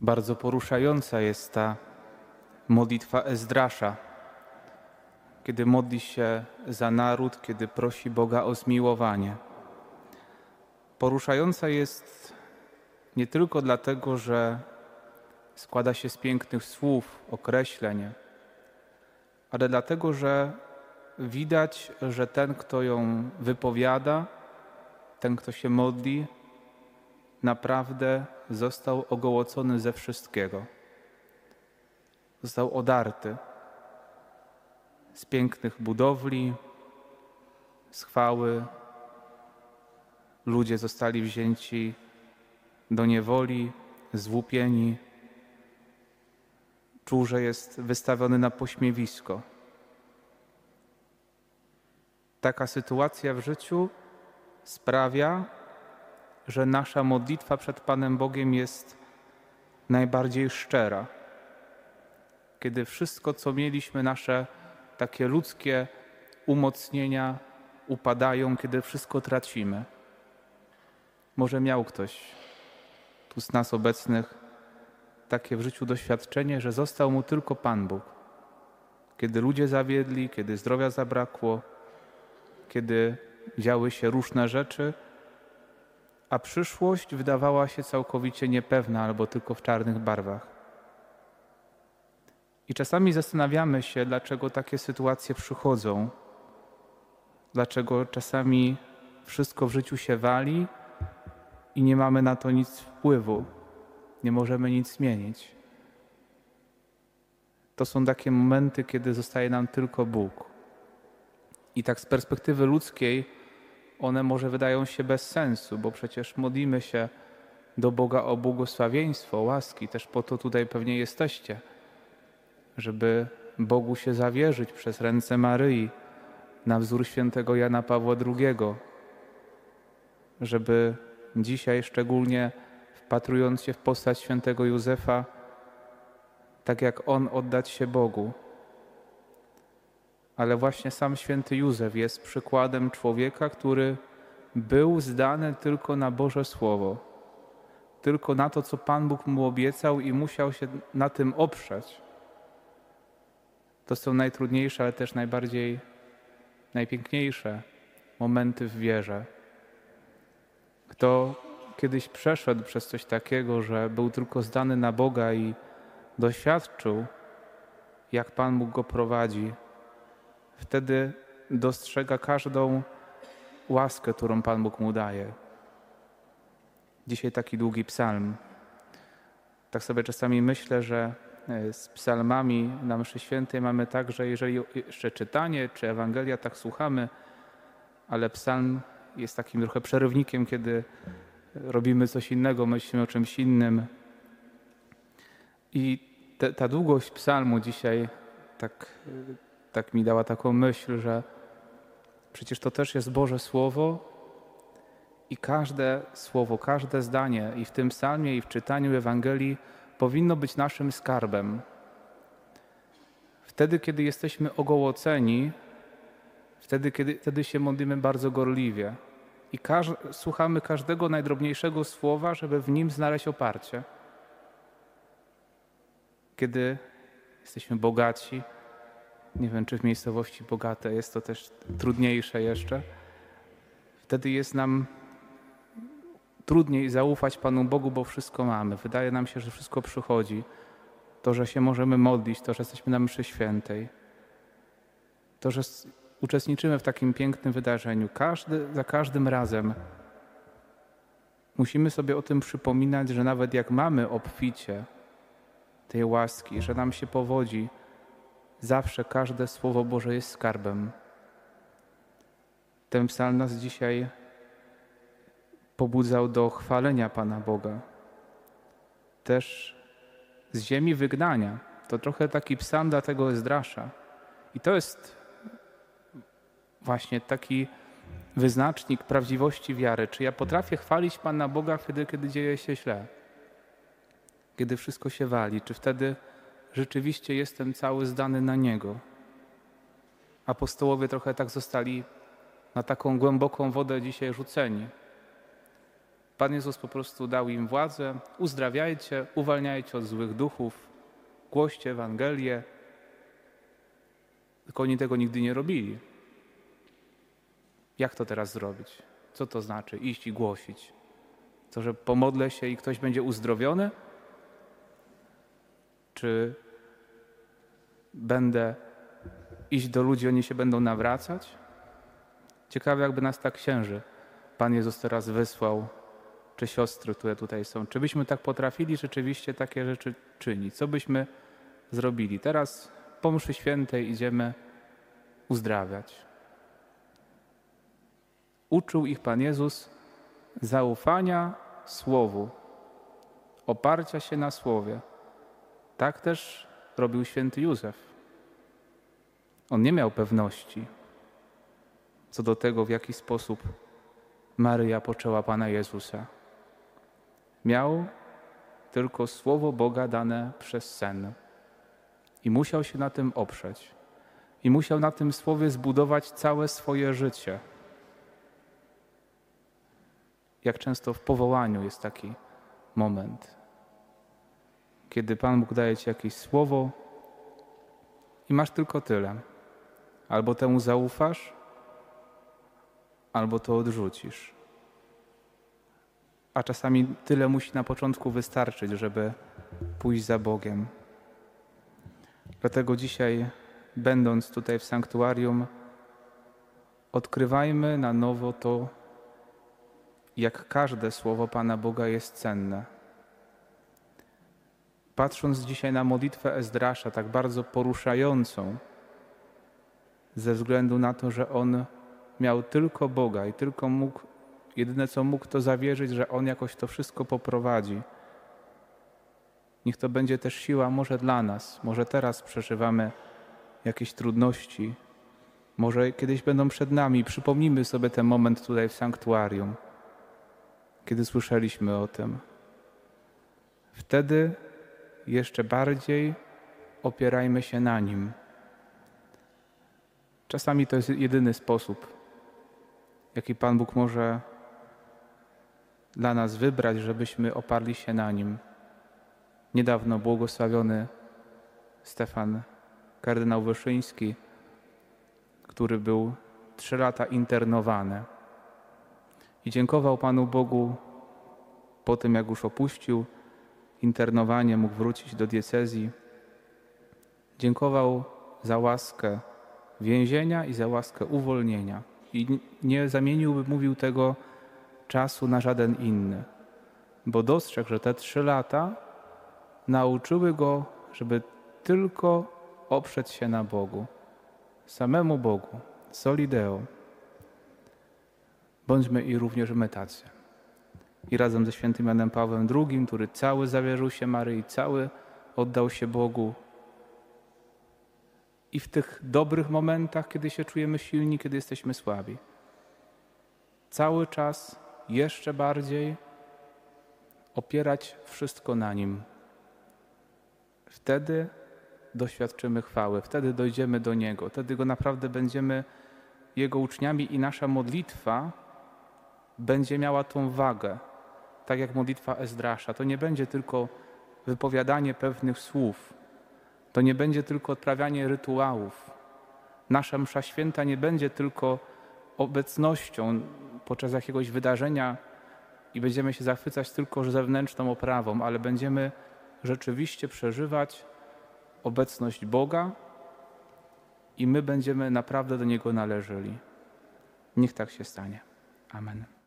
Bardzo poruszająca jest ta modlitwa Ezdrasza, kiedy modli się za naród, kiedy prosi Boga o zmiłowanie. Poruszająca jest nie tylko dlatego, że składa się z pięknych słów, określeń, ale dlatego, że widać, że ten, kto ją wypowiada, ten, kto się modli, naprawdę został ogołocony ze wszystkiego. Został odarty z pięknych budowli, z chwały. Ludzie zostali wzięci do niewoli, złupieni. Czuł, że jest wystawiony na pośmiewisko. Taka sytuacja w życiu sprawia, że nasza modlitwa przed Panem Bogiem jest najbardziej szczera. Kiedy wszystko, co mieliśmy, nasze takie ludzkie umocnienia upadają, kiedy wszystko tracimy. Może miał ktoś tu z nas obecnych takie w życiu doświadczenie, że został mu tylko Pan Bóg. Kiedy ludzie zawiedli, kiedy zdrowia zabrakło, kiedy działy się różne rzeczy, a przyszłość wydawała się całkowicie niepewna albo tylko w czarnych barwach. I czasami zastanawiamy się, dlaczego takie sytuacje przychodzą, dlaczego czasami wszystko w życiu się wali i nie mamy na to nic wpływu, nie możemy nic zmienić. To są takie momenty, kiedy zostaje nam tylko Bóg. I tak z perspektywy ludzkiej one może wydają się bez sensu, bo przecież modlimy się do Boga o błogosławieństwo, łaski. Też po to tutaj pewnie jesteście, żeby Bogu się zawierzyć przez ręce Maryi na wzór świętego Jana Pawła II, żeby dzisiaj szczególnie wpatrując się w postać świętego Józefa, tak jak on oddać się Bogu, ale właśnie sam święty Józef jest przykładem człowieka, który był zdany tylko na Boże Słowo, tylko na to, co Pan Bóg mu obiecał i musiał się na tym oprzeć. To są najtrudniejsze, ale też najbardziej, najpiękniejsze momenty w wierze. Kto kiedyś przeszedł przez coś takiego, że był tylko zdany na Boga i doświadczył, jak Pan Bóg go prowadzi, wtedy dostrzega każdą łaskę, którą Pan Bóg mu daje. Dzisiaj taki długi psalm. Tak sobie czasami myślę, że e, z psalmami na mszy świętej mamy tak, że jeżeli jeszcze czytanie czy Ewangelia tak słuchamy, ale psalm jest takim trochę przerywnikiem, kiedy robimy coś innego, myślimy o czymś innym. I te, ta długość psalmu dzisiaj tak tak mi dała taką myśl, że przecież to też jest Boże Słowo i każde słowo, każde zdanie i w tym psalmie, i w czytaniu Ewangelii powinno być naszym skarbem. Wtedy, kiedy jesteśmy ogołoceni, wtedy, kiedy wtedy się modlimy bardzo gorliwie i każ słuchamy każdego najdrobniejszego słowa, żeby w nim znaleźć oparcie. Kiedy jesteśmy bogaci, nie wiem, czy w miejscowości bogate jest to też trudniejsze jeszcze. Wtedy jest nam trudniej zaufać Panu Bogu, bo wszystko mamy. Wydaje nam się, że wszystko przychodzi. To, że się możemy modlić, to, że jesteśmy na mszy świętej, to, że uczestniczymy w takim pięknym wydarzeniu. Każdy, za każdym razem musimy sobie o tym przypominać, że nawet jak mamy obficie tej łaski, że nam się powodzi, Zawsze każde Słowo Boże jest skarbem. Ten psalm nas dzisiaj pobudzał do chwalenia Pana Boga. Też z ziemi wygnania. To trochę taki psalm dla tego Ezdrasza. I to jest właśnie taki wyznacznik prawdziwości wiary. Czy ja potrafię chwalić Pana Boga wtedy, kiedy dzieje się źle? Kiedy wszystko się wali? Czy wtedy rzeczywiście jestem cały zdany na Niego. Apostołowie trochę tak zostali na taką głęboką wodę dzisiaj rzuceni. Pan Jezus po prostu dał im władzę, uzdrawiajcie, uwalniajcie od złych duchów, głoście Ewangelię. Tylko oni tego nigdy nie robili. Jak to teraz zrobić? Co to znaczy iść i głosić? To, że pomodlę się i ktoś będzie uzdrowiony? Czy będę iść do ludzi, oni się będą nawracać? Ciekawe, jakby nas tak księży Pan Jezus teraz wysłał, czy siostry, które tutaj są. Czy byśmy tak potrafili rzeczywiście takie rzeczy czynić? Co byśmy zrobili? Teraz po mszy świętej idziemy uzdrawiać. Uczył ich Pan Jezus zaufania Słowu, oparcia się na Słowie. Tak też robił święty Józef. On nie miał pewności co do tego, w jaki sposób Maryja poczęła Pana Jezusa. Miał tylko Słowo Boga dane przez sen i musiał się na tym oprzeć. I musiał na tym Słowie zbudować całe swoje życie. Jak często w powołaniu jest taki moment, kiedy Pan Bóg daje Ci jakieś słowo i masz tylko tyle. Albo temu zaufasz, albo to odrzucisz. A czasami tyle musi na początku wystarczyć, żeby pójść za Bogiem. Dlatego dzisiaj, będąc tutaj w sanktuarium, odkrywajmy na nowo to, jak każde słowo Pana Boga jest cenne. Patrząc dzisiaj na modlitwę Ezdrasza, tak bardzo poruszającą, ze względu na to, że on miał tylko Boga i tylko mógł, jedyne co mógł to zawierzyć, że On jakoś to wszystko poprowadzi. Niech to będzie też siła może dla nas, może teraz przeżywamy jakieś trudności, może kiedyś będą przed nami. Przypomnijmy sobie ten moment tutaj w sanktuarium, kiedy słyszeliśmy o tym. Wtedy jeszcze bardziej opierajmy się na Nim. Czasami to jest jedyny sposób, jaki Pan Bóg może dla nas wybrać, żebyśmy oparli się na Nim. Niedawno błogosławiony Stefan kardynał Wyszyński, który był trzy lata internowany i dziękował Panu Bogu po tym, jak już opuścił internowanie, mógł wrócić do diecezji. Dziękował za łaskę więzienia i za łaskę uwolnienia i nie zamieniłby, mówił tego czasu na żaden inny, bo dostrzegł, że te trzy lata nauczyły go, żeby tylko oprzeć się na Bogu, samemu Bogu, solideo. Bądźmy i również my tacy. I razem ze świętym Janem Pawłem II, który cały zawierzył się Maryi, cały oddał się Bogu, i w tych dobrych momentach, kiedy się czujemy silni, kiedy jesteśmy słabi. Cały czas jeszcze bardziej opierać wszystko na Nim. Wtedy doświadczymy chwały, wtedy dojdziemy do Niego, wtedy Go naprawdę będziemy Jego uczniami i nasza modlitwa będzie miała tą wagę, tak jak modlitwa Ezdrasza. To nie będzie tylko wypowiadanie pewnych słów, to nie będzie tylko odprawianie rytuałów. Nasza msza święta nie będzie tylko obecnością podczas jakiegoś wydarzenia i będziemy się zachwycać tylko zewnętrzną oprawą, ale będziemy rzeczywiście przeżywać obecność Boga i my będziemy naprawdę do Niego należeli. Niech tak się stanie. Amen.